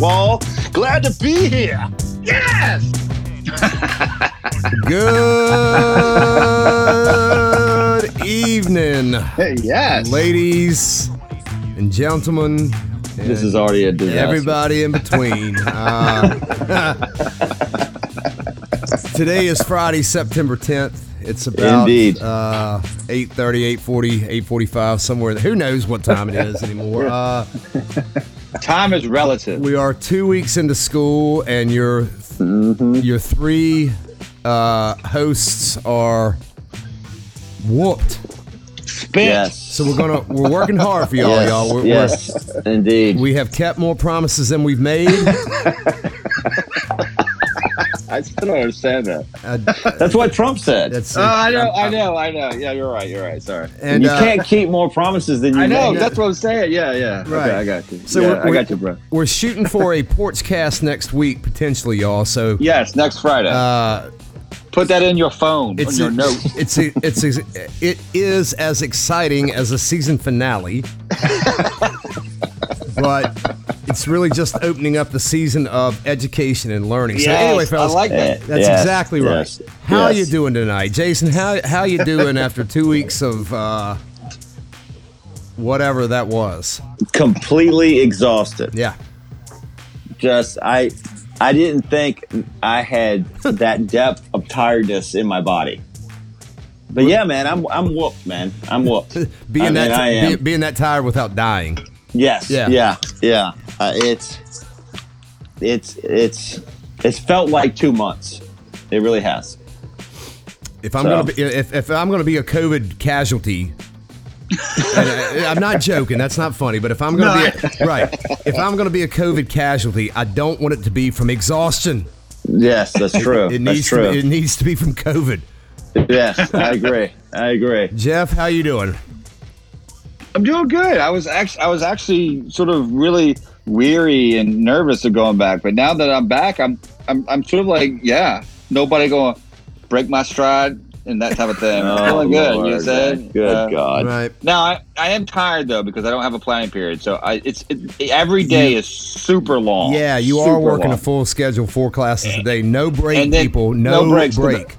Wall. Glad to be here. Yes. Good evening, yes. ladies and gentlemen. This is already a disaster. everybody in between. Uh, today is Friday, September 10th. It's about Indeed. uh, 8.30, 8.40, 8.45, somewhere. Who knows what time it is anymore. Uh, Time is relative. we are two weeks into school, and your Mm-hmm. your three uh, hosts are whooped. Spent. Yes. So we're gonna we're working hard for y'all, yes. y'all. We're, yes. Indeed. we're, we have kept more promises than we've made. I still don't understand that. Uh, That's what Trump said. that's Oh, I know, I know, I know. Yeah, you're right. You're right. Sorry. and you uh, can't keep more promises than you I know. make. That's what I'm saying. Yeah, yeah. Right. Okay, I got you. So yeah, we're- I got you, bro. we're shooting for a porch cast next week potentially, y'all. So Yes, next Friday. uh, Put that in your phone, it's on your a- note. it's a, it's a, it is as exciting as a season finale, but it's really just opening up the season of education and learning. So Yes, anyway, fellas, I like that. That's Yes, exactly right. yes, How are yes. you doing tonight, Jason? How how you doing after two weeks of uh, whatever that was? Completely exhausted. Yeah, Just I I didn't think I had that depth of tiredness in my body. But yeah, man, I'm I'm whooped, man. I'm whooped. being I mean, that I am. be- being that tired without dying. Yes. Yeah. Yeah. Yeah. Uh, it's it's it's it's felt like two months. It really has. If I'm So- gonna be if, if I'm gonna be a COVID casualty, and I, I'm not joking. That's not funny. But if I'm gonna be a, right, if I'm gonna be a COVID casualty, I don't want it to be from exhaustion. Yes, that's true. It that's needs true. to be, it needs to be from COVID. yes, I agree. I agree. Jeff, how you doing? I'm doing good. I was actually, I was actually sort of really weary and nervous of going back, but now that I'm back, I'm, I'm, I'm sort of like, yeah, nobody going to break my stride and that type of thing. I'm feeling good. you know Lord, saying? man. Good Uh, God. Right. Now I, I am tired though because I don't have a planning period, so I it's it, every day is super long. Yeah, you Super are working long. a full schedule, four classes a day, no break, And then people, no, no breaks for the- break.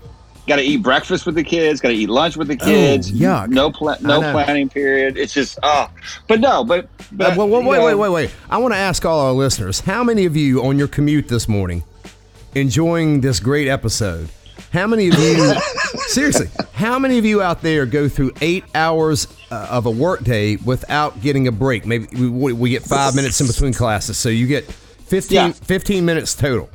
Got to eat breakfast with the kids. Got to eat lunch with the kids. Oh, yuck. No pla- no planning period. It's just oh, but no, but, but Uh, well, wait, wait, know, wait, wait, wait. I want to ask all our listeners: How many of you on your commute this morning enjoying this great episode? How many of you, seriously, how many of you out there go through eight hours uh, of a workday without getting a break? Maybe we, we get five minutes in between classes, so you get 15, Yeah. 15 minutes total.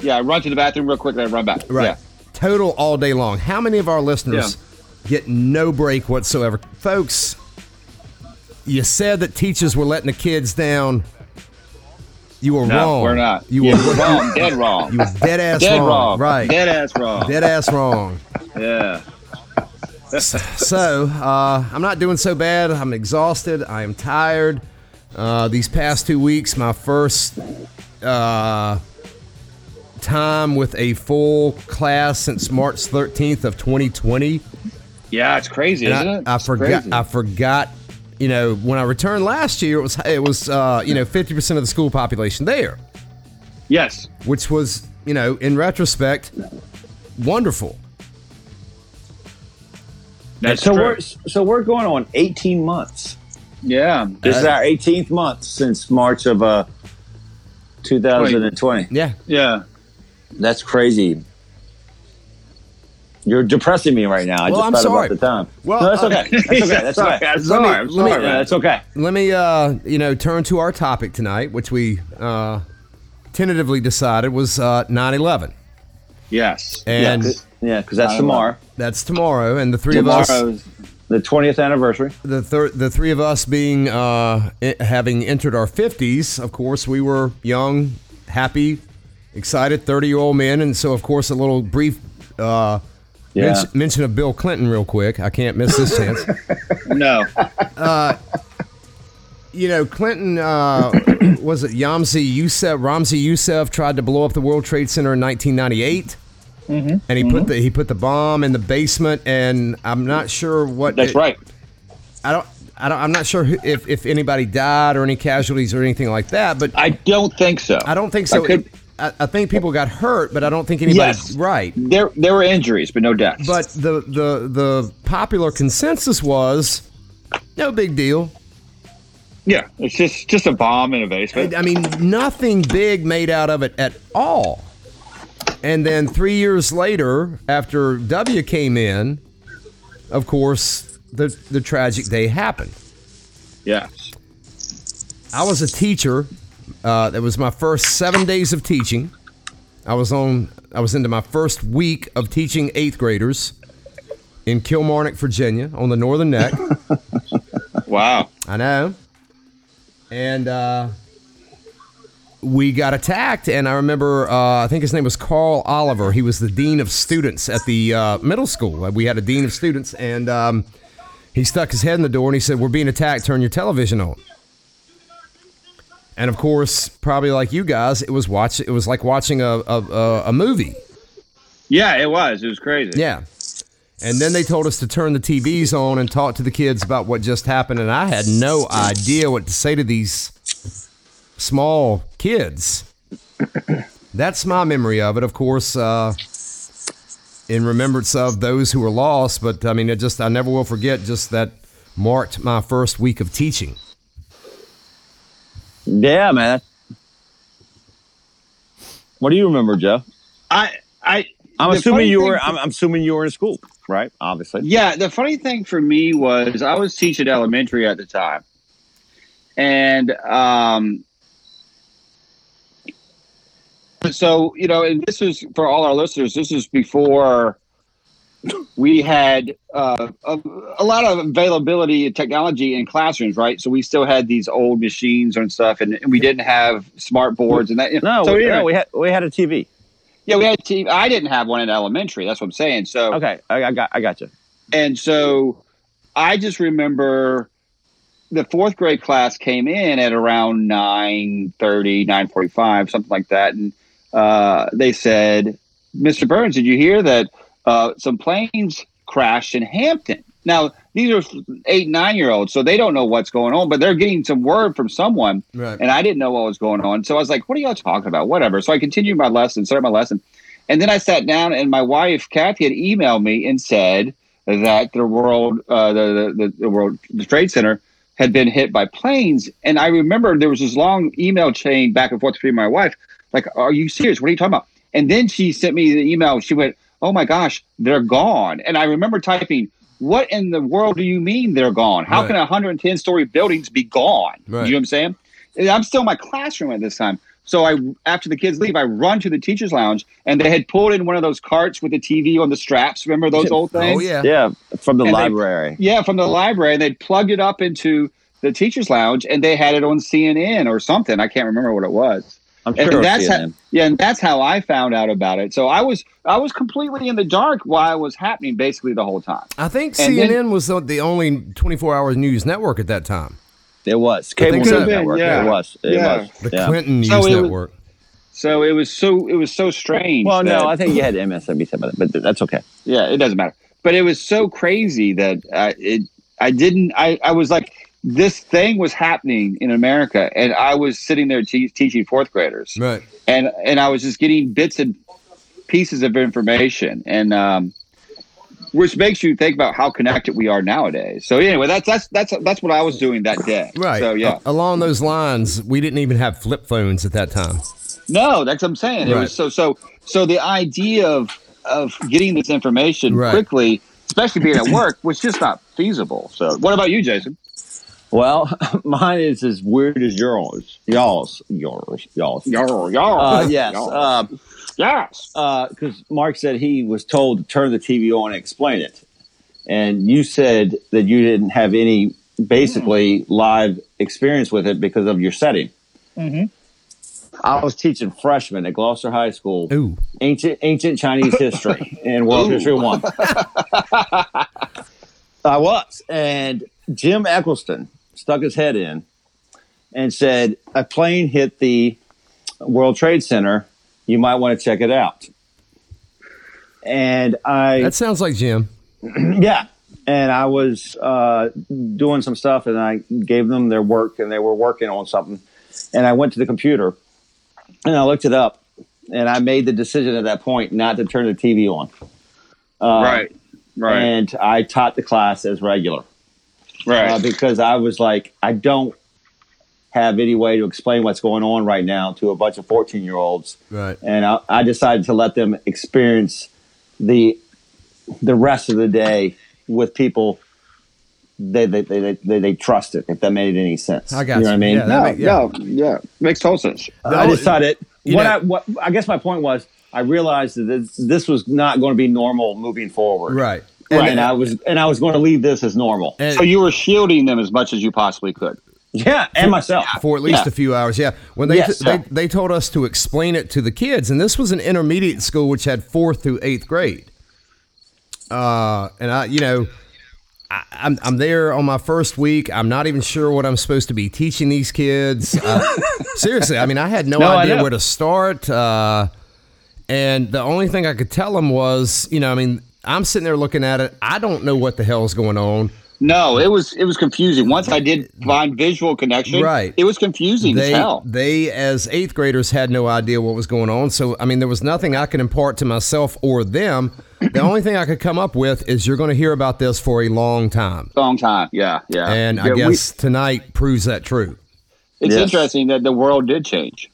Yeah, I run to the bathroom real quick and I run back. Right. Yeah. Total all day long. How many of our listeners get no break whatsoever? Folks, you said that teachers were letting the kids down. You were No, wrong. we're not. You Yeah, were we're wrong. Dead wrong. You were dead ass Dead wrong. wrong. Right. Dead ass wrong. Dead ass wrong. Yeah. So, uh, I'm not doing so bad. I'm exhausted. I am tired. Uh, these past two weeks, my first uh, time with a full class since March 13th of 2020. Yeah, it's crazy, And isn't I, it? I It's forgot. crazy. I forgot. You know, when I returned last year, it was it was uh, you know 50 percent of the school population there, yes. which was you know in retrospect wonderful. That's so true. we're so we're going on 18 months. yeah. This is our 18th month since March of uh 2020. Yeah, Yeah. That's crazy. You're depressing me right now. I Well, just I'm thought sorry. about the time. Well, no, that's okay. That's okay. That's Sorry, okay. I'm Let sorry, me- I'm let sorry, me- That's okay. Let me, uh, you know, turn to our topic tonight, which we uh, tentatively decided was uh, 9/11, Yes. and yeah, yeah, because that's I tomorrow, that's tomorrow. And the three of us, Tomorrow's the 20th anniversary. the thir- the three of us being uh, i- having entered our 50s, of course, we were young, happy, excited, 30 year old men, and so of course a little brief. Uh, Yeah. mention, mention of Bill Clinton, real quick. I can't miss this chance. no. you know, Clinton uh, was it Yamsi Youssef? Ramzi Youssef tried to blow up the World Trade Center in 1998, Mm-hmm. and he put the he put the bomb in the basement. And I'm not sure what. That's it- right. I don't. I don't. I'm not sure who, if if anybody died or any casualties or anything like that. But I don't think so. I don't think so. I could- I, I think people got hurt, but I don't think anybody. Yes. Right. There, there were injuries, but no deaths. But the the the popular consensus was no big deal. yeah, it's just just a bomb in a basement. I mean, nothing big made out of it at all. And then three years later, after W came in, of course, the the tragic day happened. Yes. I was a teacher. Uh, that was my first seven days of teaching. I was on. I was into my first week of teaching eighth graders in Kilmarnock, Virginia, on the Northern Neck. Wow. I know. And uh, we got attacked, and I remember, uh, I think his name was Carl Oliver. He was the dean of students at the uh, middle school. We had a dean of students, and um, he stuck his head in the door and he said, "We're being attacked. Turn your television on." And of course, probably like you guys, it was watch. It was like watching a a, a, movie. Yeah, it was. It was crazy. Yeah. And then they told us to turn the TVs on and talk to the kids about what just happened. And I had no idea what to say to these small kids. That's my memory of it. Of course, uh, in remembrance of those who were lost. But I mean, it just, I never will forget just that marked my first week of teaching. Yeah, man. What do you remember, Joe? I, I. I'm assuming you were. for- I'm, I'm assuming you were in school, right? Obviously. Yeah, the funny thing for me was I was teaching elementary at the time, and um, so you know, and this is for all our listeners. This is before we had uh, a, a lot of availability of technology in classrooms, right? So we still had these old machines and stuff, and, and we didn't have smart boards and that. you No, so we, anyway, no, we had we had a TV. yeah, we had TV. I didn't have one in elementary. That's what I'm saying. So Okay, I, I got I got you. and so I just remember the fourth grade class came in at around 9.30, 9.45, something like that. And uh, they said, Mr. Burns, did you hear that uh, some planes crashed in Hampton? Now, these are eight, nine year olds, so they don't know what's going on, but they're getting some word from someone. Right. And I didn't know what was going on. So I was like, what are y'all talking about? Whatever. So I continued my lesson, started my lesson. And then I sat down, and my wife, Kathy, had emailed me and said that the world, uh, the, the, the World the Trade Center had been hit by planes. And I remember there was this long email chain back and forth between my wife. Like, are you serious? What are you talking about? And then she sent me the email. She went, oh my gosh, they're gone. And I remember typing, what in the world do you mean they're gone? How Right. can 110 story buildings be gone? Right. You know what I'm saying? And I'm still in my classroom at this time. So I, after the kids leave, I run to the teachers' lounge, and they had pulled in one of those carts with the TV on the straps. Remember those oh, old things? Oh, yeah. Yeah, from the And they- library. Yeah, from the library, and they plugged it up into the teachers' lounge, and they had it on CNN or something. I can't remember what it was. I'm sure. And that's how, yeah, and that's how I found out about it. So I was I was completely in the dark while it was happening, basically the whole time. I think And CNN then- was the- the only 24 hour news network at that time. it was cable news network. Yeah. It was. It Yeah. was. The yeah. Clinton News So it was- Network. So it was so it was so strange. Well, that- no, I think you had MSNBC, but but that's okay. yeah, it doesn't matter. But it was so crazy that uh, it I didn't I I was like this thing was happening in America, and I was sitting there te- teaching fourth graders. Right. and and I was just getting bits and pieces of information, and um, which makes you think about how connected we are nowadays. So anyway, that's that's that's that's what I was doing that day. Right. So yeah. A- along those lines, we didn't even have flip phones at that time. No, that's what I'm saying. It Right. was so so so the idea of of getting this information Right. quickly, especially being at work, was just not feasible. So, what about you, Jason? Well, mine is as weird as yours. Y'all's. Yours. Y'all's. Yarr, yarr, Uh, yes. yarr. Uh, yes. because Mark said he was told to turn the TV on and explain it, and you said that you didn't have any basically live experience with it because of your setting. Mhm. I was teaching freshmen at Gloucester High School Ooh. ancient ancient Chinese history and World Ooh. History One. I was, and Jim Eccleston stuck his head in and said, "A plane hit the World Trade Center. You might want to check it out." And I, That sounds like Jim. yeah, and I was uh, doing some stuff, and I gave them their work, and they were working on something, and I went to the computer, and I looked it up, and I made the decision at that point not to turn the TV on. Uh, right. Right. And I taught the class as regular right. uh, because I was like, I don't have any way to explain what's going on right now to a bunch of 14 year olds. Right. And I, I decided to let them experience the the rest of the day with people they they, they, they, they, they trusted, if that made any sense. I got you. know what I mean? Yeah, no, make- yeah. no, yeah, makes total sense. I decided what know- I what I guess my point was I realized that this, this was not going to be normal moving forward. Right. And, and I was and I was going to leave this as normal. And So you were shielding them as much as you possibly could. yeah, and myself. for at least Yeah. a few hours, yeah. When they, Yes, they they told us to explain it to the kids, and this was an intermediate school which had fourth through eighth grade. Uh, and I, you know, I, I'm I'm there on my first week. I'm not even sure what I'm supposed to be teaching these kids. Uh, seriously, I mean, I had no, No, I idea where to start. Uh, and the only thing I could tell them was, you know, I mean, I'm sitting there looking at it. I don't know what the hell's going on. No, it was it was confusing. Once I did find visual connection, Right. it was confusing they as hell. they as eighth graders had no idea what was going on so i mean there was nothing i could impart to myself or them the only thing i could come up with is you're going to hear about this for a long time Long time, yeah, yeah. and i Yeah, we- guess tonight proves that true it's Yes. interesting that the world did change.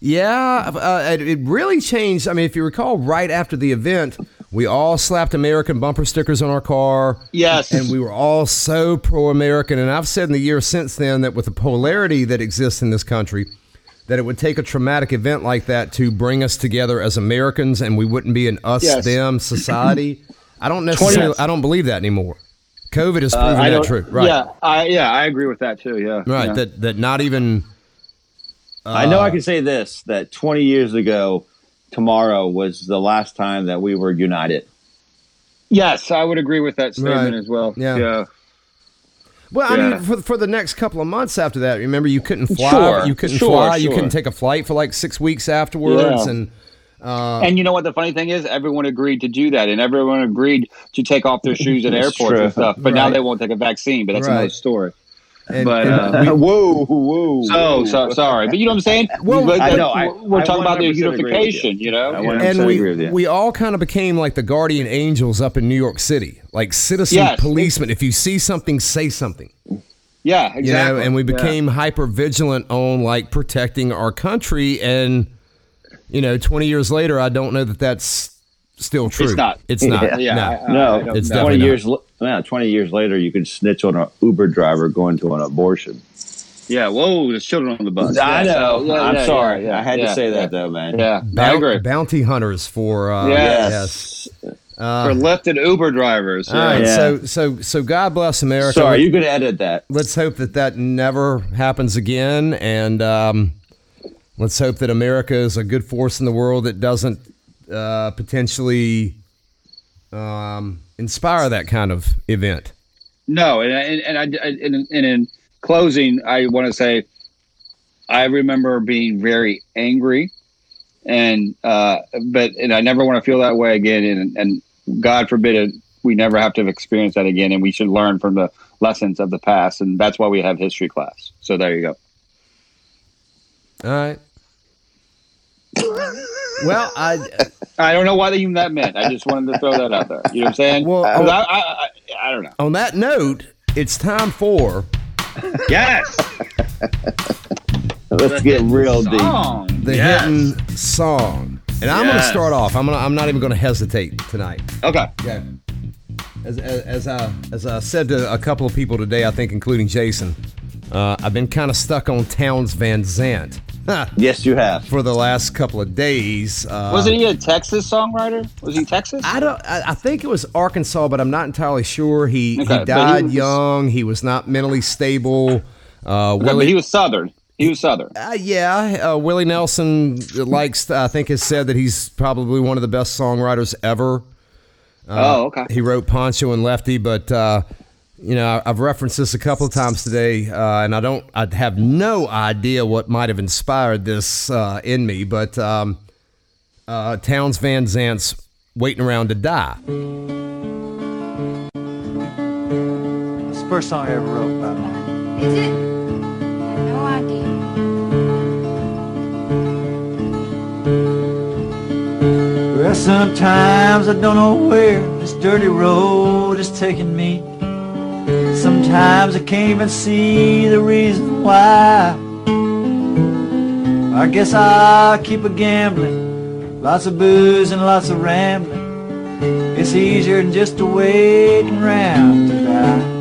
yeah uh, it, it really changed i mean if you recall right after the event we all slapped american bumper stickers on our car Yes, and we were all so pro-American. And I've said in the years since then that with the polarity that exists in this country, that it would take a traumatic event like that to bring us together as Americans, and we wouldn't be an us-them society. I don't necessarily, I don't believe that anymore. COVID has proven Uh, that true, right? Yeah, I yeah, I agree with that too. Yeah, Right. yeah. That that not even. I know I uh, can say this that 20 years ago, tomorrow was the last time that we were united. yes, I would agree with that statement Right. as well. Yeah. yeah. Well, I Yeah. mean, for, for the next couple of months after that, remember you couldn't fly. Sure, you couldn't sure, fly. You couldn't take a flight for like six weeks afterwards, Yeah. and uh, and you know what the funny thing is? Everyone agreed to do that, and everyone agreed to take off their shoes at airports true. and stuff. But now they won't take a vaccine. But that's Right. another story. And, But, and uh, we- whoa, whoa. So, whoa. so sorry, but you know what I'm saying? Well, But I that- know, I- we're I talking about the 100% agree with unification. you. You know, I Yeah. 100% and agree we, with you. we all kind of became like the guardian angels up in New York City, like citizen Yes. policemen. If you see something, say something. yeah, exactly. You know, and we Yeah. became hyper vigilant on like protecting our country. And you know, twenty years later, I don't know that that's still true. It's not. It's not. Yeah. Yeah, no. I- I- no, I It's definitely 20 years, l- yeah, 20 years later, you could snitch on an Uber driver going to an abortion. Yeah, whoa, there's children on the bus. I Yeah, know. so- yeah, I'm yeah, sorry. yeah, yeah, I had yeah, to say that, though, man. Yeah, I Bount- agree. bounty hunters for uh, Yes. yes. Uh, For Lyft and Uber drivers. all right, Yeah. so so so God bless America. Sorry, you could edit that. let's hope that that never happens again and um, let's hope that america is a good force in the world that doesn't uh, potentially um, inspire that kind of event No, and and, and I and, and in closing, I want to say, I remember being very angry, and uh, but and I never want to feel that way again, and and God forbid it, we never have to experience that again, and we should learn from the lessons of the past, and that's why we have history class. So there you go. all right well i I don't know what even that meant. I just wanted to throw that out there. You know what I'm saying? Well, 'Cause I, I, I, I don't know. on that note it's time for Yes, Let's get real deep. The Yes. hidden song And I'm going to start off. I'm gonna. I'm not even going to hesitate tonight. Okay. Okay. As, as, as, I, as I said to a couple of people today, I think, including Jason, uh, I've been kind of stuck on Townes Van Zandt Yes, you have. for the last couple of days. Uh, Wasn't he a Texas songwriter? Was he Texas? I don't. I, I think it was Arkansas, but I'm not entirely sure. He Okay, he died he was- young. He was not mentally stable. Uh, Okay, Willie, but he was Southern. He was Southern. uh, yeah, uh, Willie Nelson likes. I think has said that he's probably one of the best songwriters ever. oh, okay. He wrote Pancho and Lefty, but uh, you know I've referenced this a couple of times today, uh, and I don't. I have no idea what might have inspired this uh, in me, but um, uh, Townes Van Zandt's "Waiting Around to Die." It's the first song I ever wrote about mom. Is it? No idea. Well, sometimes I don't know where this dirty road is taking me. Sometimes I can't even see the reason why. I guess I'll keep a gambling, lots of booze and lots of rambling. It's easier than just to waiting around to die.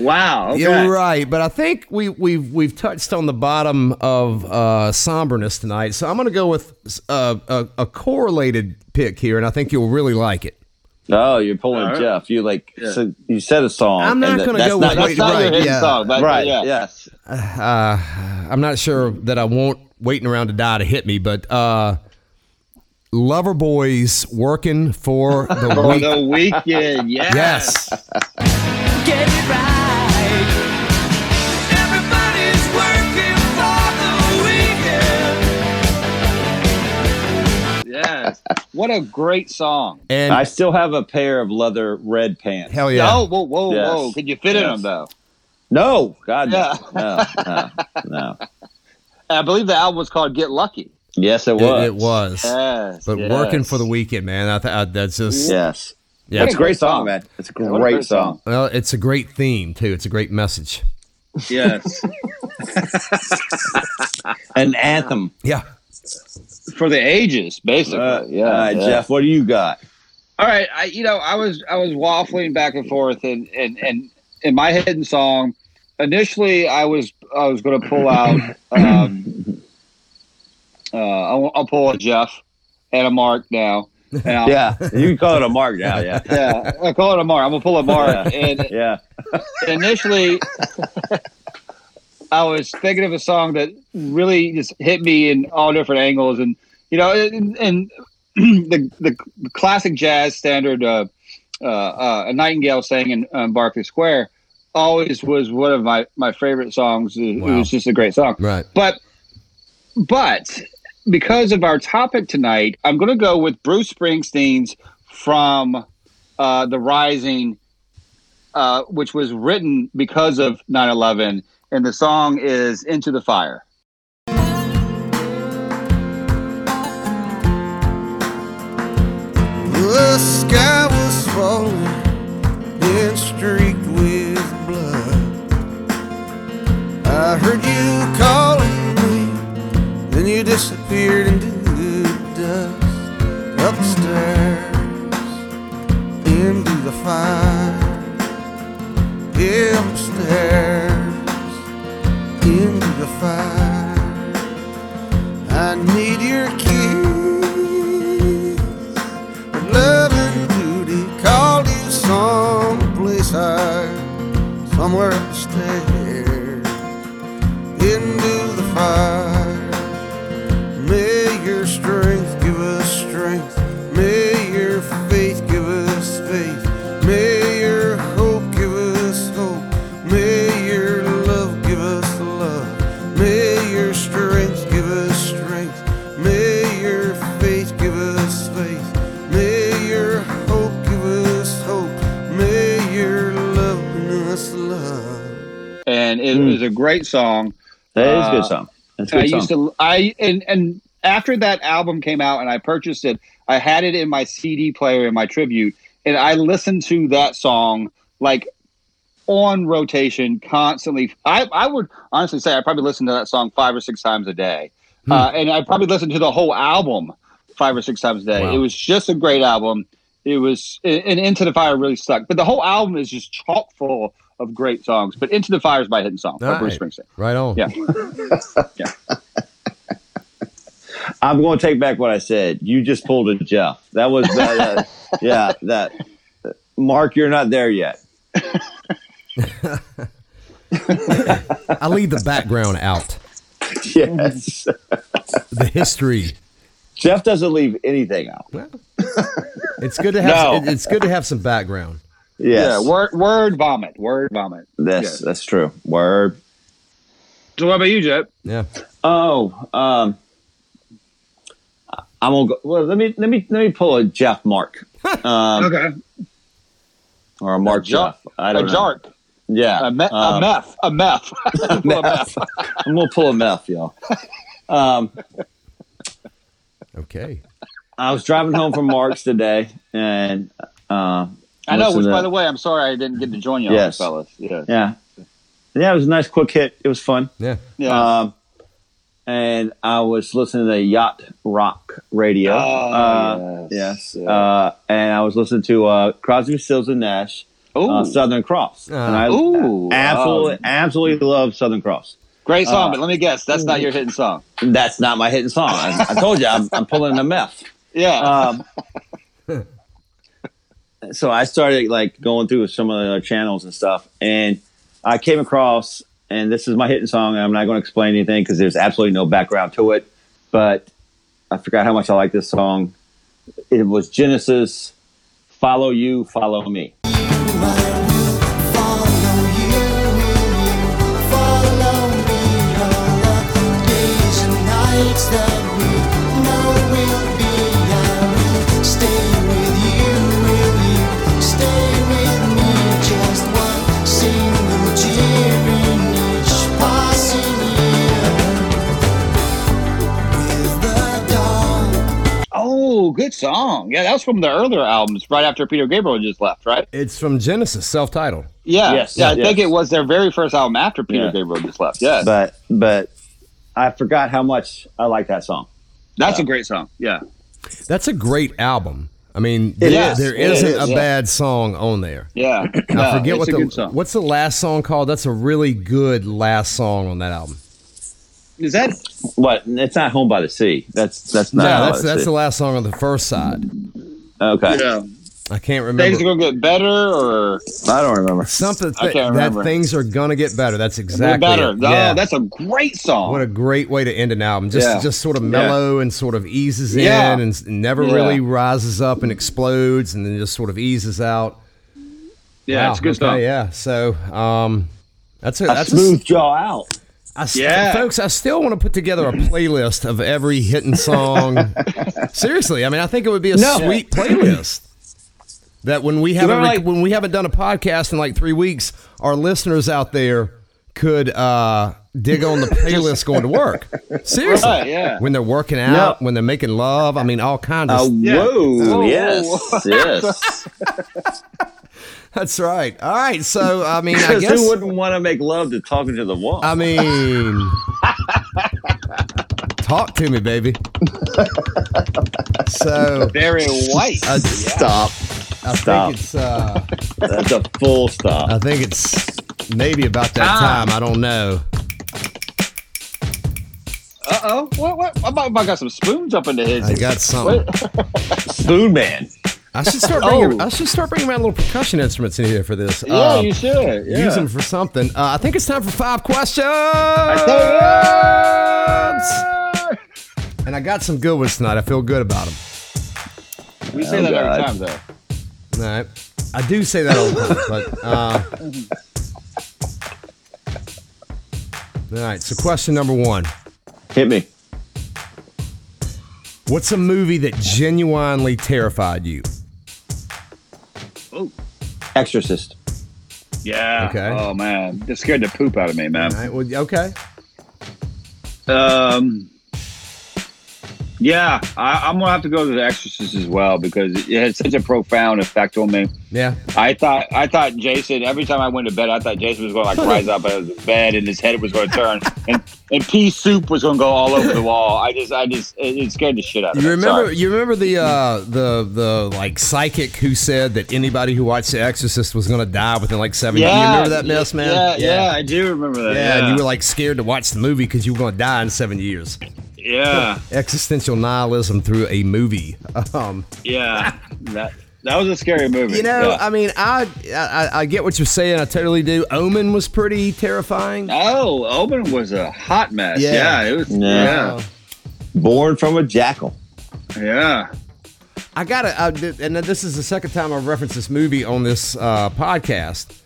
Wow. Okay. You're right, but I think we we've we've touched on the bottom of uh, somberness tonight, so I'm going to go with uh, a, a correlated pick here, and I think you'll really like it. Oh, you're pulling All right. Jeff. You like so you said a song. I'm not gonna go not- with That's not Right, your hit yeah. song. But, Right. Yeah. Yes. Uh, I'm not sure that I want waiting around to die to hit me, but uh, Loverboy's working for the For week. the weekend. Yes. Yes. Yes. What a great song. And I still have a pair of leather red pants. hell yeah. Oh, whoa, whoa, Yes. whoa. Can you fit in them, though? No, God, Yeah. no, no, no, no. I believe the album was called Get Lucky. Yes, it It, was. it was. Yes. But yes. working for the weekend, man. I th- I, that's just Yes, yeah. it's a great great song, song. man. It's a great, a great song. song. Well, it's a great theme too. It's a great message. Yes. An anthem. Yeah. For the ages, basically. Uh, yeah. All right, yeah. Jeff, what do you got? All right, I you know I was I was waffling back and forth, and and and in my hidden song, initially I was I was going to pull out. Um, uh, I'll, I'll pull a Jeff and a Mark now. Yeah, you can call it a mark now. Yeah, yeah, I'll call it a Mark. I'm gonna pull a Mark, and yeah. initially I was thinking of a song that really just hit me in all different angles, and you know, and, and the, the classic jazz standard, uh, uh, uh, "A Nightingale Sang in um, Berkeley Square," always was one of my my favorite songs. It, it was just a great song, Right. but but because of our topic tonight, I'm going to go with Bruce Springsteen's from uh, the Rising, uh, which was written because of 9/11, and the song is "Into the Fire." The sky was falling and streaked with blood. I heard you calling me, then you disappeared into the dust. Upstairs, into the fire. Upstairs, the fire. I need your kiss. But love and duty called you someplace higher, somewhere upstairs, into the fire. May your strength give us strength. Bring love. And it Hmm. was a great song. That is a Uh, good song. That's a I good used song. to I and and after that album came out and I purchased it, I had it in my CD player in my tribute, and I listened to that song like on rotation constantly. I, I would honestly say I probably listened to that song five or six times a day, Hmm. uh, and I probably listened to the whole album five or six times a day. Wow. It was just a great album. It was, and Into the Fire really stuck. But the whole album is just chock full of great songs. But Into the Fire is my hidden song by All Bruce right. Springsteen. Right on. Yeah. I'm going to take back what I said. You just pulled a Jeff. That was that. that uh, yeah, that. Uh, Mark, you're not there yet. I leave the background out. Yes, The history. Jeff doesn't leave anything out. It's good to have. No. it- it's good to have some background. Yes, Yeah, word, word vomit, word vomit. that's Yes. that's true. Word. So what about you, Jeff? Yeah. Oh, um, I'm gonna go. Well, let me let me let me pull a Jeff Mark, um, Okay, or a Mark A jar- Jeff. I a don't know. A jark, Yeah, a, me- a um, meth, a meth, a meth. I'm gonna pull a meth, y'all. Um, Okay. I was driving home from Mark's today, and uh, I know. Which, by the way, I'm sorry I didn't get to join you, Yes. fellas. Yeah, yeah, yeah, it was a nice quick hit. It was fun. Yeah. yeah. Um, and I was listening to Yacht Rock Radio. Oh, uh, yes. yes. Uh, and I was listening to uh, Crosby, Stills, and Nash, Ooh, uh, Southern Cross. And I Ooh, absolutely, um, absolutely love Southern Cross. Great song. uh, but let me guess, that's not your hidden song. That's not my hidden song. I, I told you, I'm, I'm pulling a meth. Yeah. Um, so I started like going through some of the other channels and stuff, and I came across, and this is my hidden song. And I'm not going to explain anything because there's absolutely no background to it, but I forgot how much I like this song. It was Genesis. Follow you, follow me. Oh, good song. Yeah, that was from the earlier albums, right after Peter Gabriel just left, right? It's from Genesis, self-titled. Yeah, Yes, yeah. I yes. think it was their very first album after Peter Yeah. Gabriel just left. Yeah, But but I forgot how much I like that song. that's a great song. Yeah, That's a great album. I mean, It there, is. there It isn't is, a yeah. bad song on there. yeah. I forget it's what the what's the last song called. That's a really good last song on that album. Is that? What? It's not Home by the Sea. That's that's not. No, Home by that's the that's Sea. the last song on the first side. okay. Yeah. I can't remember. Things are gonna get better, or I don't remember. something I th- can't that remember. things are gonna get better. That's they're exactly better. it. No, Yeah. that's a great song. What a great way to end an album. Just Yeah. just sort of mellow and sort of eases in and never Yeah. really rises up and explodes and then just sort of eases out. yeah, Wow, it's good okay, song. Yeah. So um that's a I that's a, smooth jaw out. I st- Yeah. folks, I still want to put together a playlist of every hitting song. Seriously, I mean, I think it would be a No. sweet playlist. That when we haven't like- when we haven't done a podcast in like three weeks, our listeners out there could uh, dig on the playlist going to work. Seriously, Right, yeah. when they're working out, No. when they're making love, I mean, all kinds of. Uh, Yeah. Whoa, Whoa. yes, yes. That's right. All right, so I mean, I Because guess who wouldn't want to make love to talking to the wall? I mean, talk to me, baby. So Very white. I, Stop. I Stop. think it's uh, That's a full stop. I think it's maybe about that Ah. time. I don't know. Uh oh. What? What? I might, I got some spoons up in the head. I got some. Spoon Man. I should start bringing. Oh. I should start bringing my little percussion instruments in here for this. Yeah, Uh, you should. Yeah. Use them for something. Uh, I think it's time for five questions. And I got some good ones tonight. I feel good about them. We say Oh, that God. every time, though. All right. I do say that all the time, but uh, all right. So, question number one: Hit me. What's a movie that genuinely terrified you? Exorcist. Yeah. Okay. Oh man, it scared the poop out of me, man. All right. Well, okay. Um, Yeah, I, I'm gonna have to go to The Exorcist as well because it had such a profound effect on me. Yeah. I thought I thought Jason every time I went to bed I thought Jason was going to like rise up out of his bed and his head was going to turn and and pea soup was going to go all over the wall. I just I just it, it scared the shit out of You me. remember? Sorry. You remember the uh, the the like psychic who said that anybody who watched The Exorcist was going to die within like seven. years? you remember that mess, man? Yeah, yeah, I do remember that. Yeah, Yeah, you were like scared to watch the movie because you were going to die in seven years. Yeah, Existential nihilism through a movie. Um, yeah. That that was a scary movie. you know, Yeah. I mean, I, I I get what you're saying. I totally do. Omen was pretty terrifying. Oh, Omen was a hot mess. Yeah. Yeah, it was. Yeah. Yeah, Born from a jackal. yeah. I gotta, I, did- and this is the second time I've referenced this movie on this uh, podcast.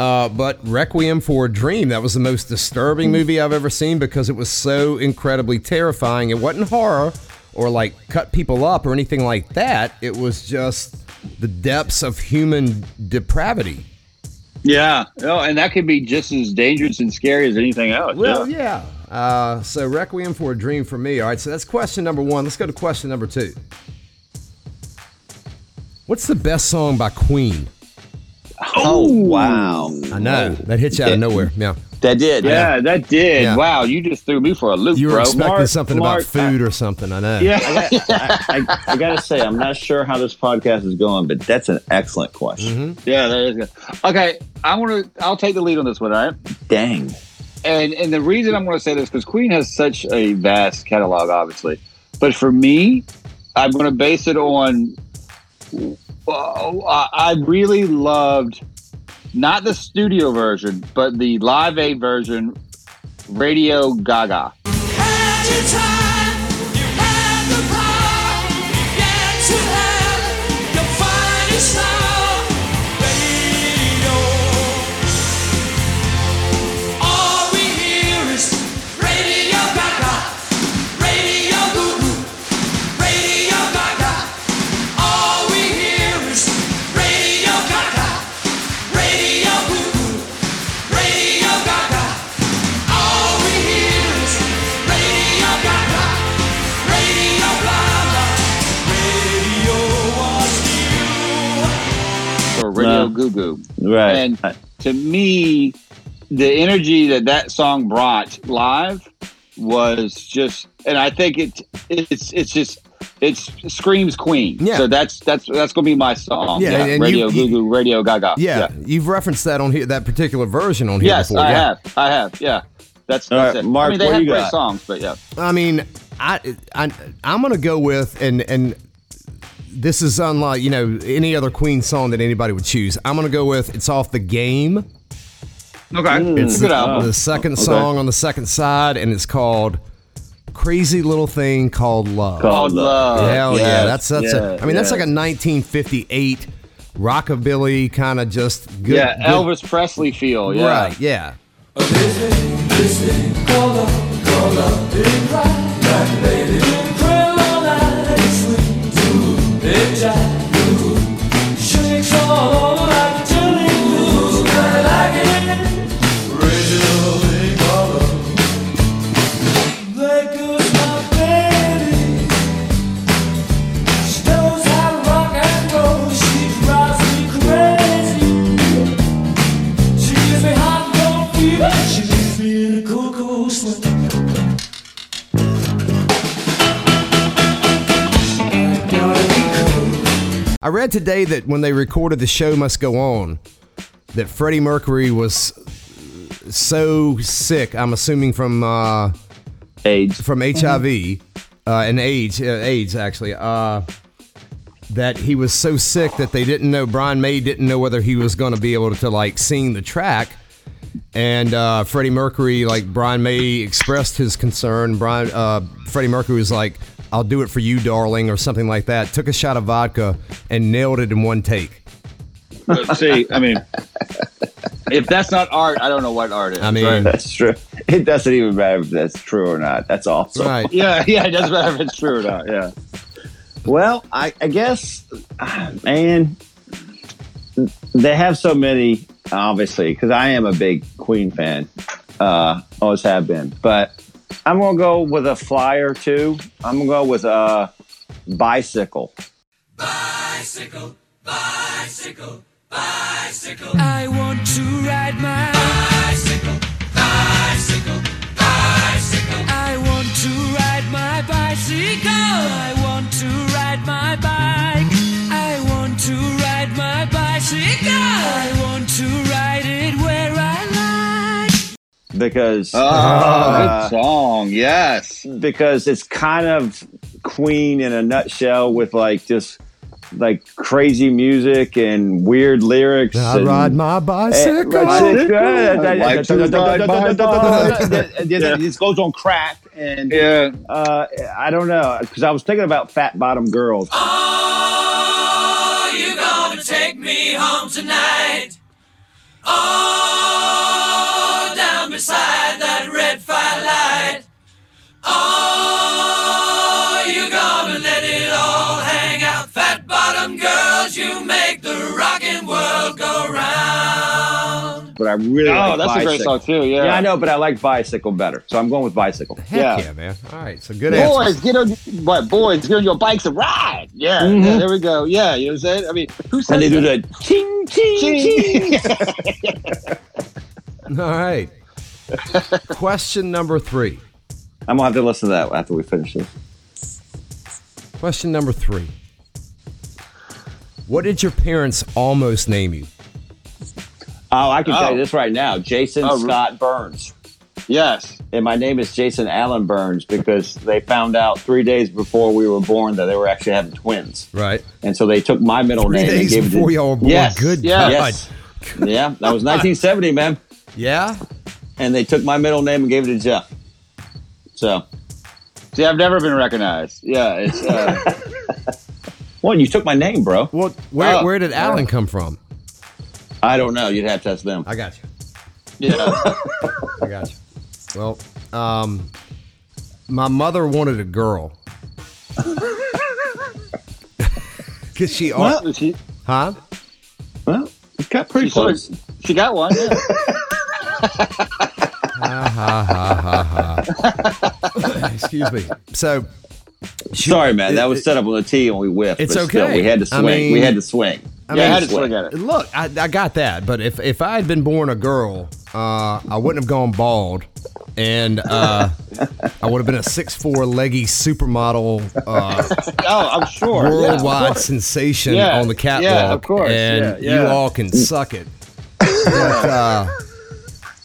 Uh, but Requiem for a Dream, that was the most disturbing movie I've ever seen because it was so incredibly terrifying. It wasn't horror or like cut people up or anything like that. It was just the depths of human depravity. Yeah, no, and that could be just as dangerous and scary as anything else. Well, yeah. yeah. Uh, so Requiem for a Dream for me. All right, so that's question number one. Let's go to question number two. What's the best song by Queen? Oh, oh, wow. I know that hit you out of nowhere. Yeah, That did. Yeah, that did. Yeah. Wow, you just threw me for a loop, you were bro. expecting Mark- something Mark, about food or something. I know. Yeah, I, I, I gotta say, I'm not sure how this podcast is going, but that's an excellent question. Mm-hmm. yeah, that is good. Okay, I want to. I'll take the lead on this one. All right. Dang. and and the reason I'm going to say this because Queen has such a vast catalog, obviously, but for me, I'm going to base it on. I really loved not the studio version, but the live aid version, Radio Gaga. Goo Goo. Right. And to me, the energy that that song brought live was just, and I think it it's it's just it screams Queen. Yeah. So that's that's that's gonna be my song. Yeah, and Radio you- Goo Goo, Radio Gaga. Yeah, you've referenced that on here, that particular version on here Yes, before. I yeah. have. I have. Yeah. That's, All that's right, it. Mark, I mean, they what have you great got? songs, but yeah. I mean, I, I I'm gonna go with and and this is unlike you know any other Queen song that anybody would choose. I'm gonna go with it's off the game. Okay. Mm, it's good the, album. the second song on the second side, and it's called "Crazy Little Thing Called Love." Called Love. Hell yeah, that's that's. a, yeah, I mean, that's like a 1958 rockabilly kind of just good. yeah, good- Elvis Presley feel. Yeah. Right? Yeah. She I read today that when they recorded the show must go on, that Freddie Mercury was so sick. I'm assuming from uh, AIDS. from HIV uh, and AIDS, uh, AIDS actually. Uh, that he was so sick that they didn't know. Brian May didn't know whether he was going to be able to like sing the track. And uh, Freddie Mercury, like Brian May, expressed his concern. Brian, uh, Freddie Mercury was like, "I'll do it for you, darling," or something like that. Took a shot of vodka and nailed it in one take. But see, I mean, if that's not art, I don't know what art is. I mean, right? That's true. It doesn't even matter if that's true or not. That's awesome. right? yeah, yeah, it doesn't matter if it's true or not. Yeah. Well, I, I guess, ah, man, they have so many, obviously, because I am a big Queen fan. Uh, always have been. But I I'm gonna go with a flyer too. I'm gonna go with a bicycle. Bicycle, bicycle, bicycle. I want to ride my bicycle, bicycle, bicycle. I want to ride my bicycle. I want to ride my bike. I want to ride my bicycle. I want to ride it where I like. because Oh, uh, good song. Yes. because it's kind of Queen in a nutshell with like just like crazy music and weird lyrics. I and- ride my Eh, bicycle. Like to ride my bike. It goes on crack, and Yeah. uh, I don't know because I was thinking about fat bottom girls. Gonna take me home tonight? Oh, down beside that red firelight. Oh, But I really Oh, like that's a great song too. Yeah. Yeah, I know, but I like bicycle better, so I'm going with bicycle. Heck Yeah. yeah. man. All right, so good answer. Boys, get on what? Boys, get on your bikes and ride. Yeah, Mhm. yeah, there we go. Yeah, you know what I'm saying? I mean, who said? And they do that? the ting ting ting. All right. Question number three. I'm gonna have to listen to that after we finish this. Question number three. What did your parents almost name you? Oh, I can tell Oh. you this right now: Jason Oh, Scott Burns. Yes. and my name is Jason Allen Burns because they found out three days before we were born that they were actually having twins, Right. and so they took my middle Three name and days gave before it to y'all were born. Yes, Good yeah. God. yes, yeah. That was 1970, man, Yeah. and they took my middle name and gave it to Jeff. So, See, I've never been recognized. Yeah, it's uh, well, you took my name, bro. Well, where, Oh, where did Alan come from? I don't know. You'd have to ask them. I got you. yeah. I got you. Well, um, my mother wanted a girl. Cause she, Well, she, huh? Well, got pretty she, sort of- close. she got one. Yeah. Ha ha ha ha ha. Excuse me. So, she- Sorry, man. That was set up on the tee and we whiffed. It's but still, okay. we had to I swing. we had to swing. I yeah, I mean, to swing at it. Look, I, I got that, but if if I had been born a girl, uh, I wouldn't have gone bald, and uh, I would have been a six four leggy supermodel, uh, Oh, I'm sure. Worldwide course. sensation Yeah, on the catwalk. yeah, of course, and yeah, you all can suck it. But uh,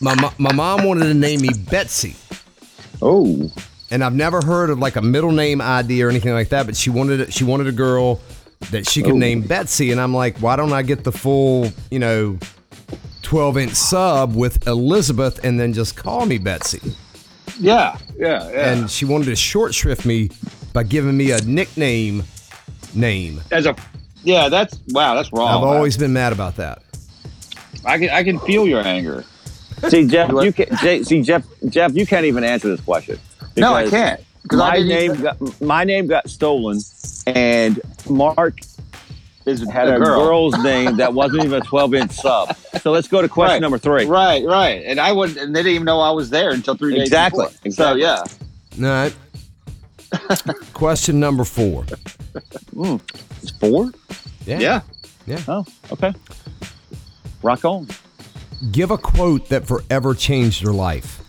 my my mom wanted to name me Betsy. Oh, and I've never heard of like a middle name idea or anything like that. But she wanted it. She wanted a girl that she could Oh. name Betsy, and I'm like, why don't I get the full, you know, 12 inch sub with Elizabeth, and then just call me Betsy? Yeah, yeah, yeah. And she wanted to short shrift me by giving me a nickname name. As a, yeah, that's wow, that's wrong. I've always been mad about that. I can, I can feel your anger. see, Jeff, you can Jay, see Jeff. Jeff, you can't even answer this question. No, I can't. 'Cause My didn't name even- got my name got stolen, and Mark Is had a a girl. girl's name that wasn't even a 12 inch sub. So let's go to question Right. number three. Right, right. And I wouldn't, and they didn't even know I was there until three days Exactly, before. exactly. So yeah, All right. Question number four. Hmm. It's four. yeah. Yeah. Yeah. Oh, okay. Rock on. Give a quote that forever changed your life.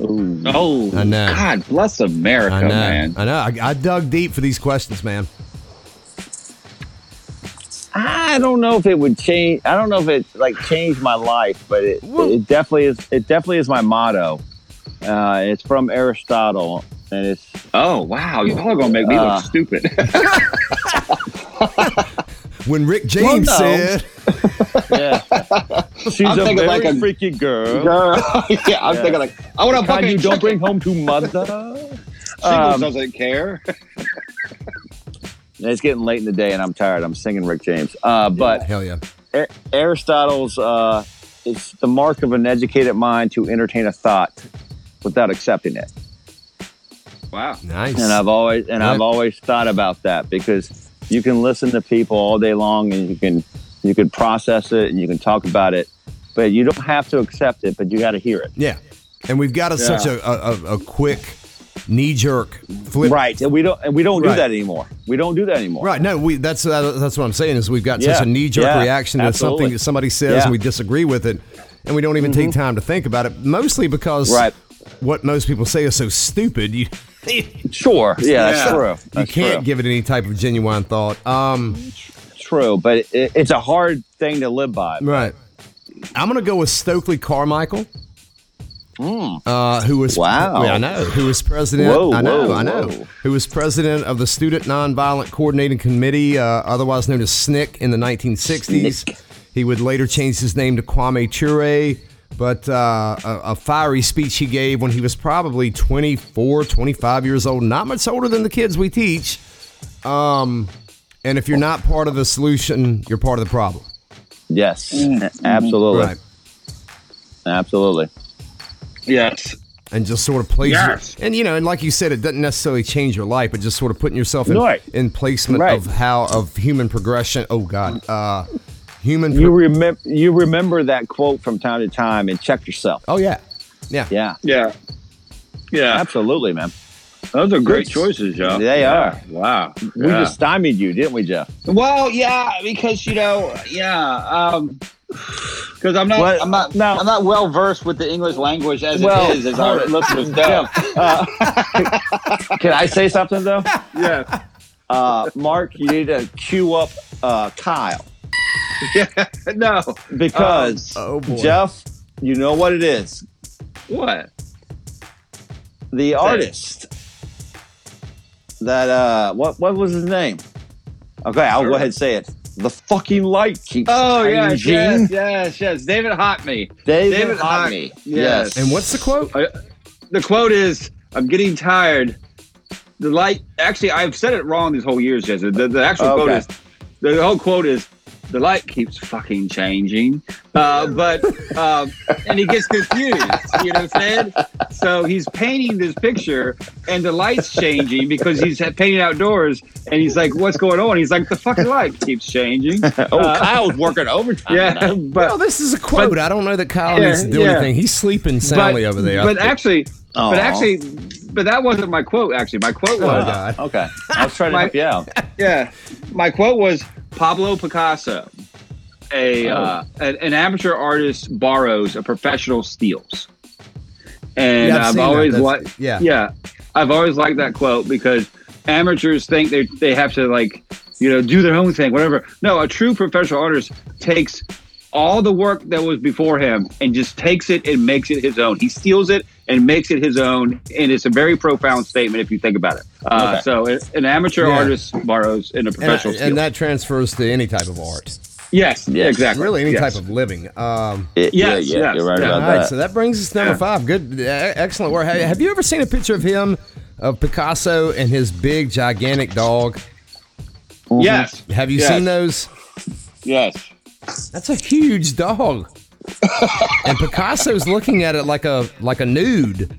Ooh. Oh, I know. God bless America, I know. man. I know. I, I dug deep for these questions, man. I don't know if it would change. I don't know if it like changed my life, but it it definitely is. It definitely is my motto. Uh, it's from Aristotle, and it's Oh wow, y'all are gonna make me Uh, look stupid. When Rick James no. said, yeah. She's I'm a thinking very like a- freaky girl. Girl, yeah, I'm Yeah. thinking like I want to Kind fucking you don't bring home to mother. She Um, doesn't care. It's getting late in the day, and I'm tired. I'm singing Rick James. Uh, but hell yeah. Ar- Aristotle's uh, it's the mark of an educated mind to entertain a thought without accepting it. Wow. Nice. And I've always and I've always thought about that because you can listen to people all day long and you can you can process it and you can talk about it, but you don't have to accept it, but you got to hear it. yeah. And we've got a, such a, a, a- quick knee jerk flip. Right, and we don't and we don't Right. do that anymore. We don't do that anymore. Right. No, we that's uh, that's what I'm saying is we've got Yeah. such a knee jerk Yeah. reaction to Absolutely. something that somebody says Yeah. Mm-hmm. and we disagree with it, and we don't even take time to think about it. Mostly because Right. what most people say is so stupid. You Sure, yeah, that's Yeah. true. you can't true. give it any type of genuine thought. Um, true, but it, it's a hard thing to live by. right. I'm gonna go with Stokely Carmichael. Uh, who was. Wow. Yeah, I know. Who was president? Whoa, I know. whoa, I know. whoa. Who was president of the Student Nonviolent Coordinating Committee, uh, otherwise known as SNCC, in the 1960s. SNCC. He would later change his name to Kwame Ture. But uh, a, a fiery speech he gave when he was probably 24, 25 years old, not much older than the kids we teach. Um, and if you're not part of the solution, you're part of the problem. Yes, absolutely, Right. absolutely. Yes. and just sort of plays Yes. your, and you know and like you said it doesn't necessarily change your life but just sort of putting yourself in, Right. in placement Right. of how of human progression oh god uh human You pro- remember you remember that quote from time to time and check yourself. oh yeah yeah Yeah, Yeah. Yeah. absolutely, man. Those are great Good. choices, Joe. They Yeah. are. Wow. We Yeah. just stymied you, didn't we, Jeff? Well, yeah, because you know, yeah, um, because I'm not, Well, I'm not, now- I'm not well versed with the English language as Well, it is, as our listeners know. Can I say something though? yeah, Uh, Mark, you need to cue up uh, Kyle no, because Oh, boy. Jeff, you know what it is. what? The artist that uh, what what was his name? Okay, I'll go ahead and say it. The fucking light keeps Oh yes, changing. yes, yes, yes. David Hockney. David, David Hockney. Hockney. Yes. and what's the quote I, the quote is, "I'm getting tired." The light. Actually, I've said it wrong these whole years, Jesse. The, the actual quote is, the whole quote is, "The light keeps fucking changing," uh, but um, and he gets confused. You know what I'm saying? So he's painting this picture, and the light's changing because he's painting outdoors, and he's like, "What's going on?" He's like, "The fucking light keeps changing." Oh, Uh, Kyle's working overtime. yeah, tonight. but well this is a quote but- i don't know that kyle Yeah, needs to do yeah. anything he's sleeping soundly over there But actually, Aw. but actually, but that wasn't my quote. Actually, my quote oh was, god Okay, I was trying to My- help you out. yeah, my quote was Pablo Picasso, a Oh. uh, an, an amateur artist borrows a professional steals, and Yeah, I've I've always That's- liked, yeah. yeah, I've always liked that quote because amateurs think they they have to like you know do their own thing, whatever. No, a true professional artist takes all the work that was before him and just takes it and makes it his own. He steals it and makes it his own, and it's a very profound statement if you think about it. Uh, Okay. So, an amateur Yeah. artist borrows in a and, professional I- and that transfers to any type of art yes, Yes. exactly. really any Yes. type of living um It- yeah, Yes, yeah, yes, you're right yeah. about All right, that. so that brings us to number Yeah. five. Good, excellent work. Have have you ever seen a picture of him, of Picasso and his big, gigantic dog? Yes. Have you Yes. seen those? Yes. That's a huge dog, and Picasso's looking at it like a like a nude.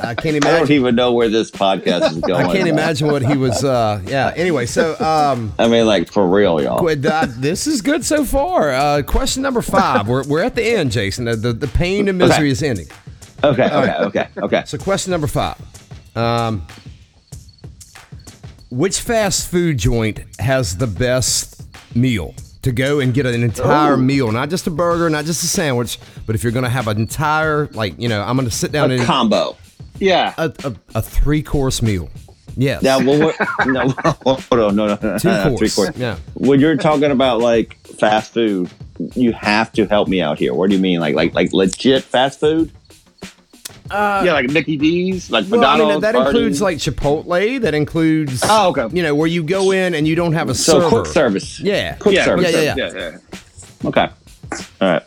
I can't I don't imagine. even know where this podcast is going. I can't imagine what he was. Uh, yeah. Anyway, so um, I mean, like for real, y'all. Uh, this is good so far. Uh, question number five. We're, we're at the end, Jason. The, the, the pain and misery Okay. is ending. Okay, okay, okay, okay. So, question number five. Um, which fast food joint has the best meal to go and get an entire oh. meal? Not just a burger, not just a sandwich, but if you're going to have an entire, like, you know, I'm going to sit down A and combo. Yeah. a, a, a three course meal. Yes. Now, well, no, hold on, no, no, no, Two no, course. three course. Yeah. When you're talking about like fast food, you have to help me out here. What do you mean, like, like, like legit fast food? Yeah, like Mickey D's, like Well, I mean, that Hardee's. includes like Chipotle. That includes, Oh, okay. you know, where you go in and you don't have a So server. quick service. Yeah. Quick yeah, service. Yeah, yeah, yeah, yeah. Okay. All right.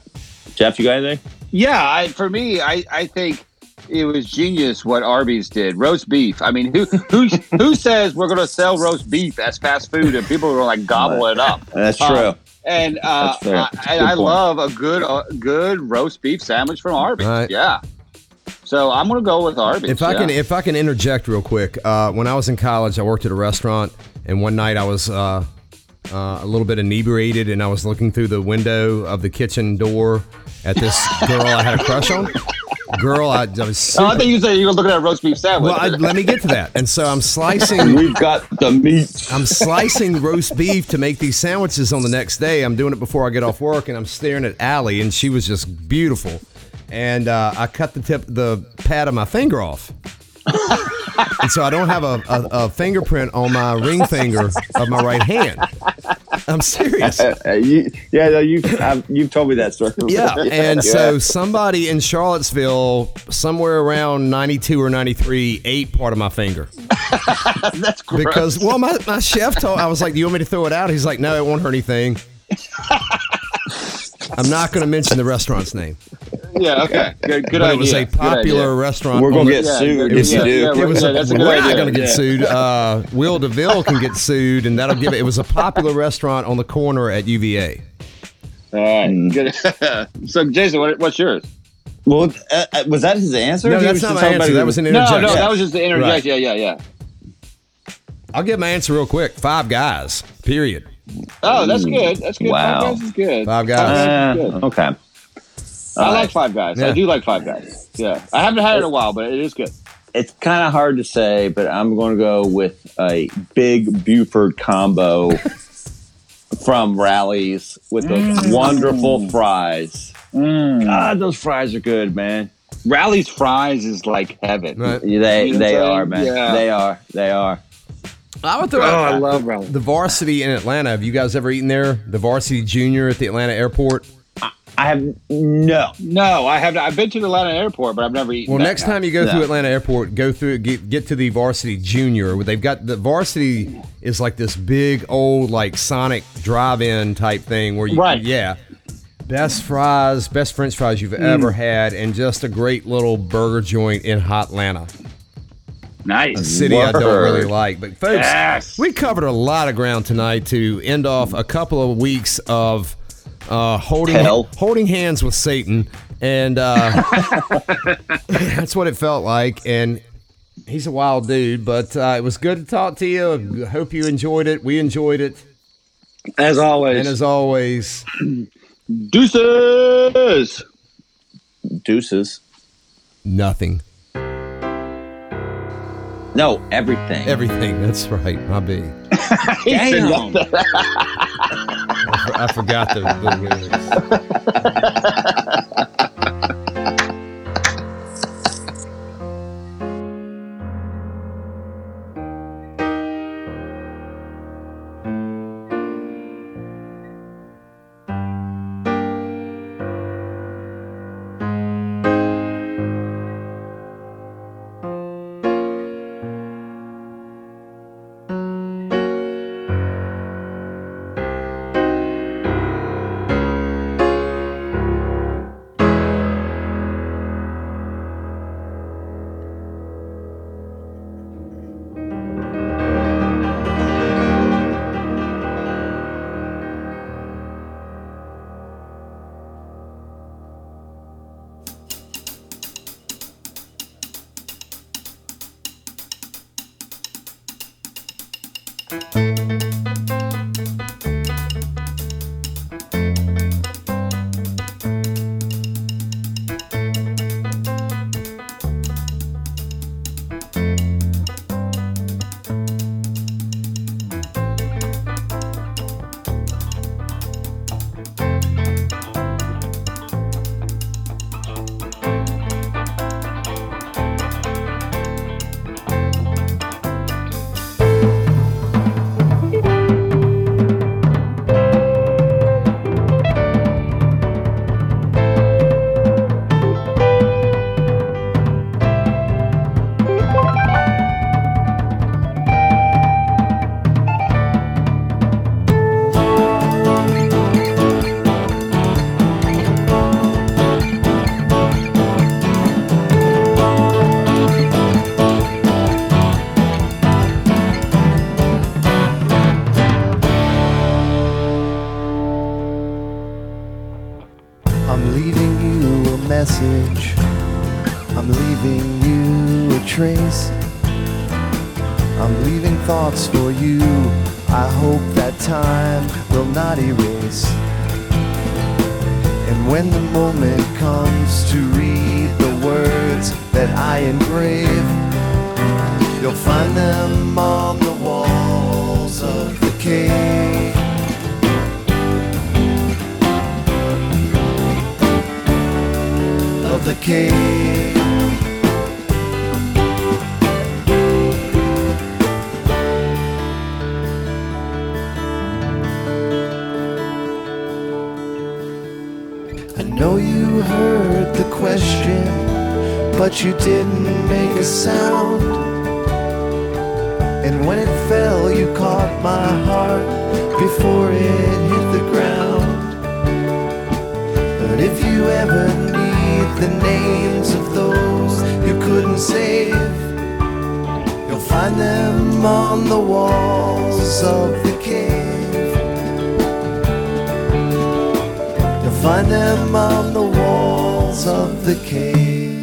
Jeff, you got anything? Yeah, I, for me, I, I think it was genius what Arby's did. Roast beef. I mean, who who who says we're going to sell roast beef as fast food and people are going to like gobble it up? That's true. Uh, and uh, That's fair. I, That's a and good I love a good uh, good roast beef sandwich from Arby's. Right. Yeah. So I'm going to go with Arby's. If I yeah. can, if I can interject real quick, uh, when I was in college, I worked at a restaurant, and one night I was uh, uh, a little bit inebriated, and I was looking through the window of the kitchen door at this girl I had a crush on, girl, I, I was. Oh, I Super, think you said you were looking at a roast beef sandwich. well, I, let me get to that. And so I'm slicing. We've got the meat. I'm slicing roast beef to make these sandwiches on the next day. I'm doing it before I get off work, and I'm staring at Allie, and she was just beautiful. And uh, I cut the tip, the pad of my finger off, and so I don't have a, a, a fingerprint on my ring finger of my right hand. I'm serious. Uh, you, yeah, no, you've I've, you've told me that story. Yeah, and so somebody in Charlottesville, somewhere around 92 or 93, ate part of my finger. That's gross. Because, well, my, my chef told, I was like, do you want me to throw it out? He's like, no, it won't hurt anything. I'm not going to mention the restaurant's name, yeah, okay, good, good but idea. it was a popular restaurant. We're gonna get Yeah, sued yeah, if you yeah, do. It was yeah, that's a we're good not going to get sued. Uh, Will DeVille can get sued, and that'll give it. It was a popular restaurant on the corner at UVA. All right, Mm. good. so, Jason, what, what's yours? Well, uh, uh, was that his answer? No, He that's was not just my answer. he That was an No, interjection. no, that was just the interjection. Right. Yeah, yeah, yeah. I'll give my answer real quick. Five guys. Period. Oh, that's good. That's good. Wow. Five guys is good. Five Guys. Guys Uh, good. okay. I All like. Five Guys. Yeah. I do like Five Guys. Yeah, I haven't had it in a while, but it is good. It's kind of hard to say, but I'm going to go with a big Buford combo from Rally's with those Mm. wonderful fries. God, those fries are good, man. Rally's fries is like heaven. Right. They You know they are, man. Yeah. They are. They are. I would throw Oh, out I love Rally. the varsity in Atlanta. Have you guys ever eaten there? The varsity junior at the Atlanta airport? I have no. No, I have. I've been to the Atlanta airport, but I've never eaten. Well, next now. time you go No. through Atlanta Airport, go through get get to the Varsity Junior. Where they've got the Varsity is like this big old like Sonic drive-in type thing where you Right. yeah. Best fries, best French fries you've mm. ever had, and just a great little burger joint in Hot Hotlanta, a nice. city I don't really like. But folks, Yes. we covered a lot of ground tonight to end off a couple of weeks of uh, holding Hell. holding hands with Satan, and uh, that's what it felt like. And he's a wild dude, but uh, it was good to talk to you. Hope you enjoyed it. We enjoyed it, As always. and as always, Deuces. Deuces. nothing, No, everything. everything. That's right, my B. Damn. I forgot the, the lyrics. moment comes to read the words that I engrave. You'll find them on the walls of the cave. Of the cave. You didn't make a sound. And when it fell, you caught my heart before it hit the ground. But if you ever need the names of those you couldn't save, you'll find them on the walls of the cave. You'll find them on the walls of the cave.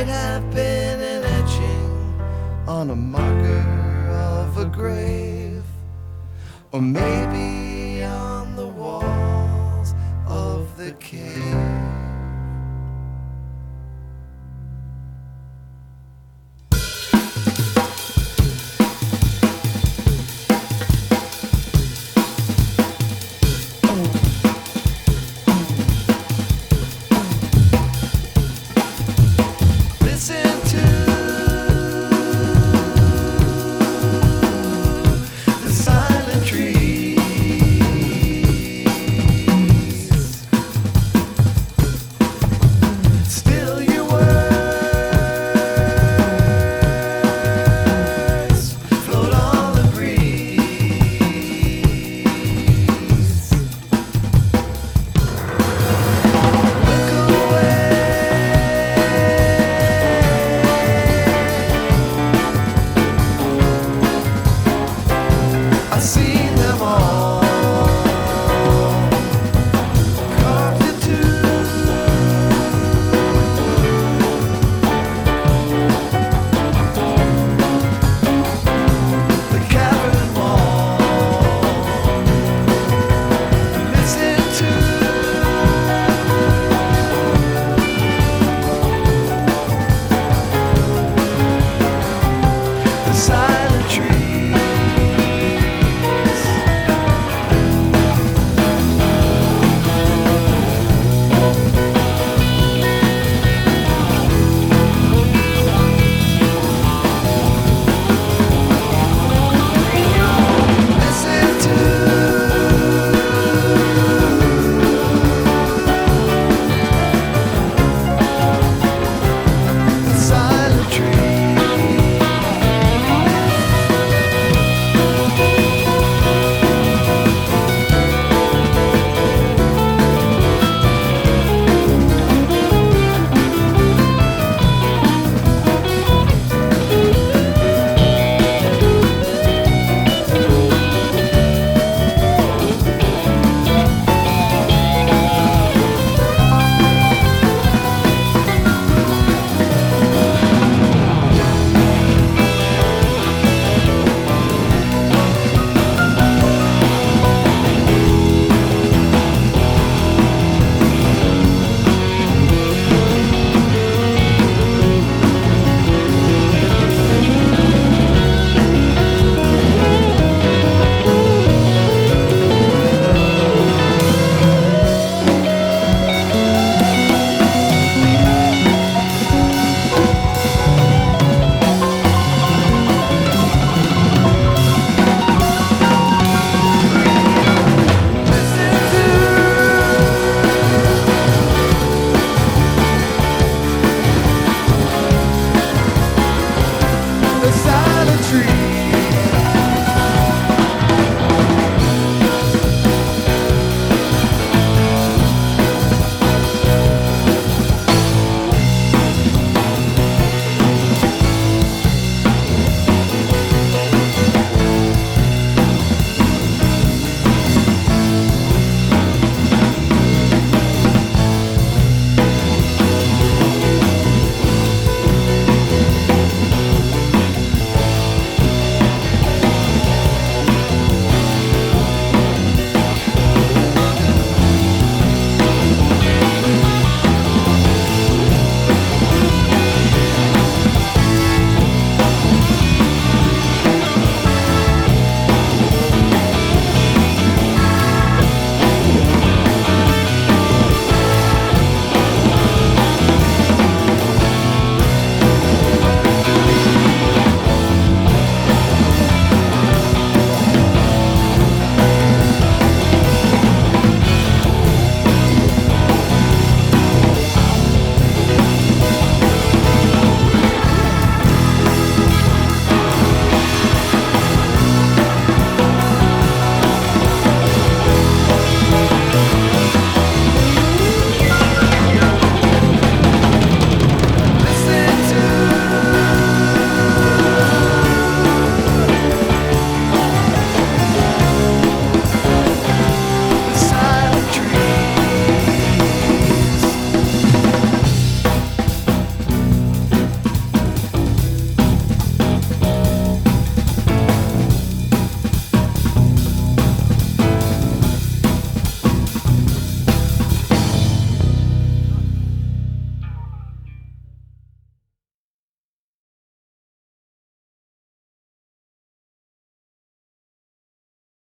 Might have been an etching on a marker of a grave, or maybe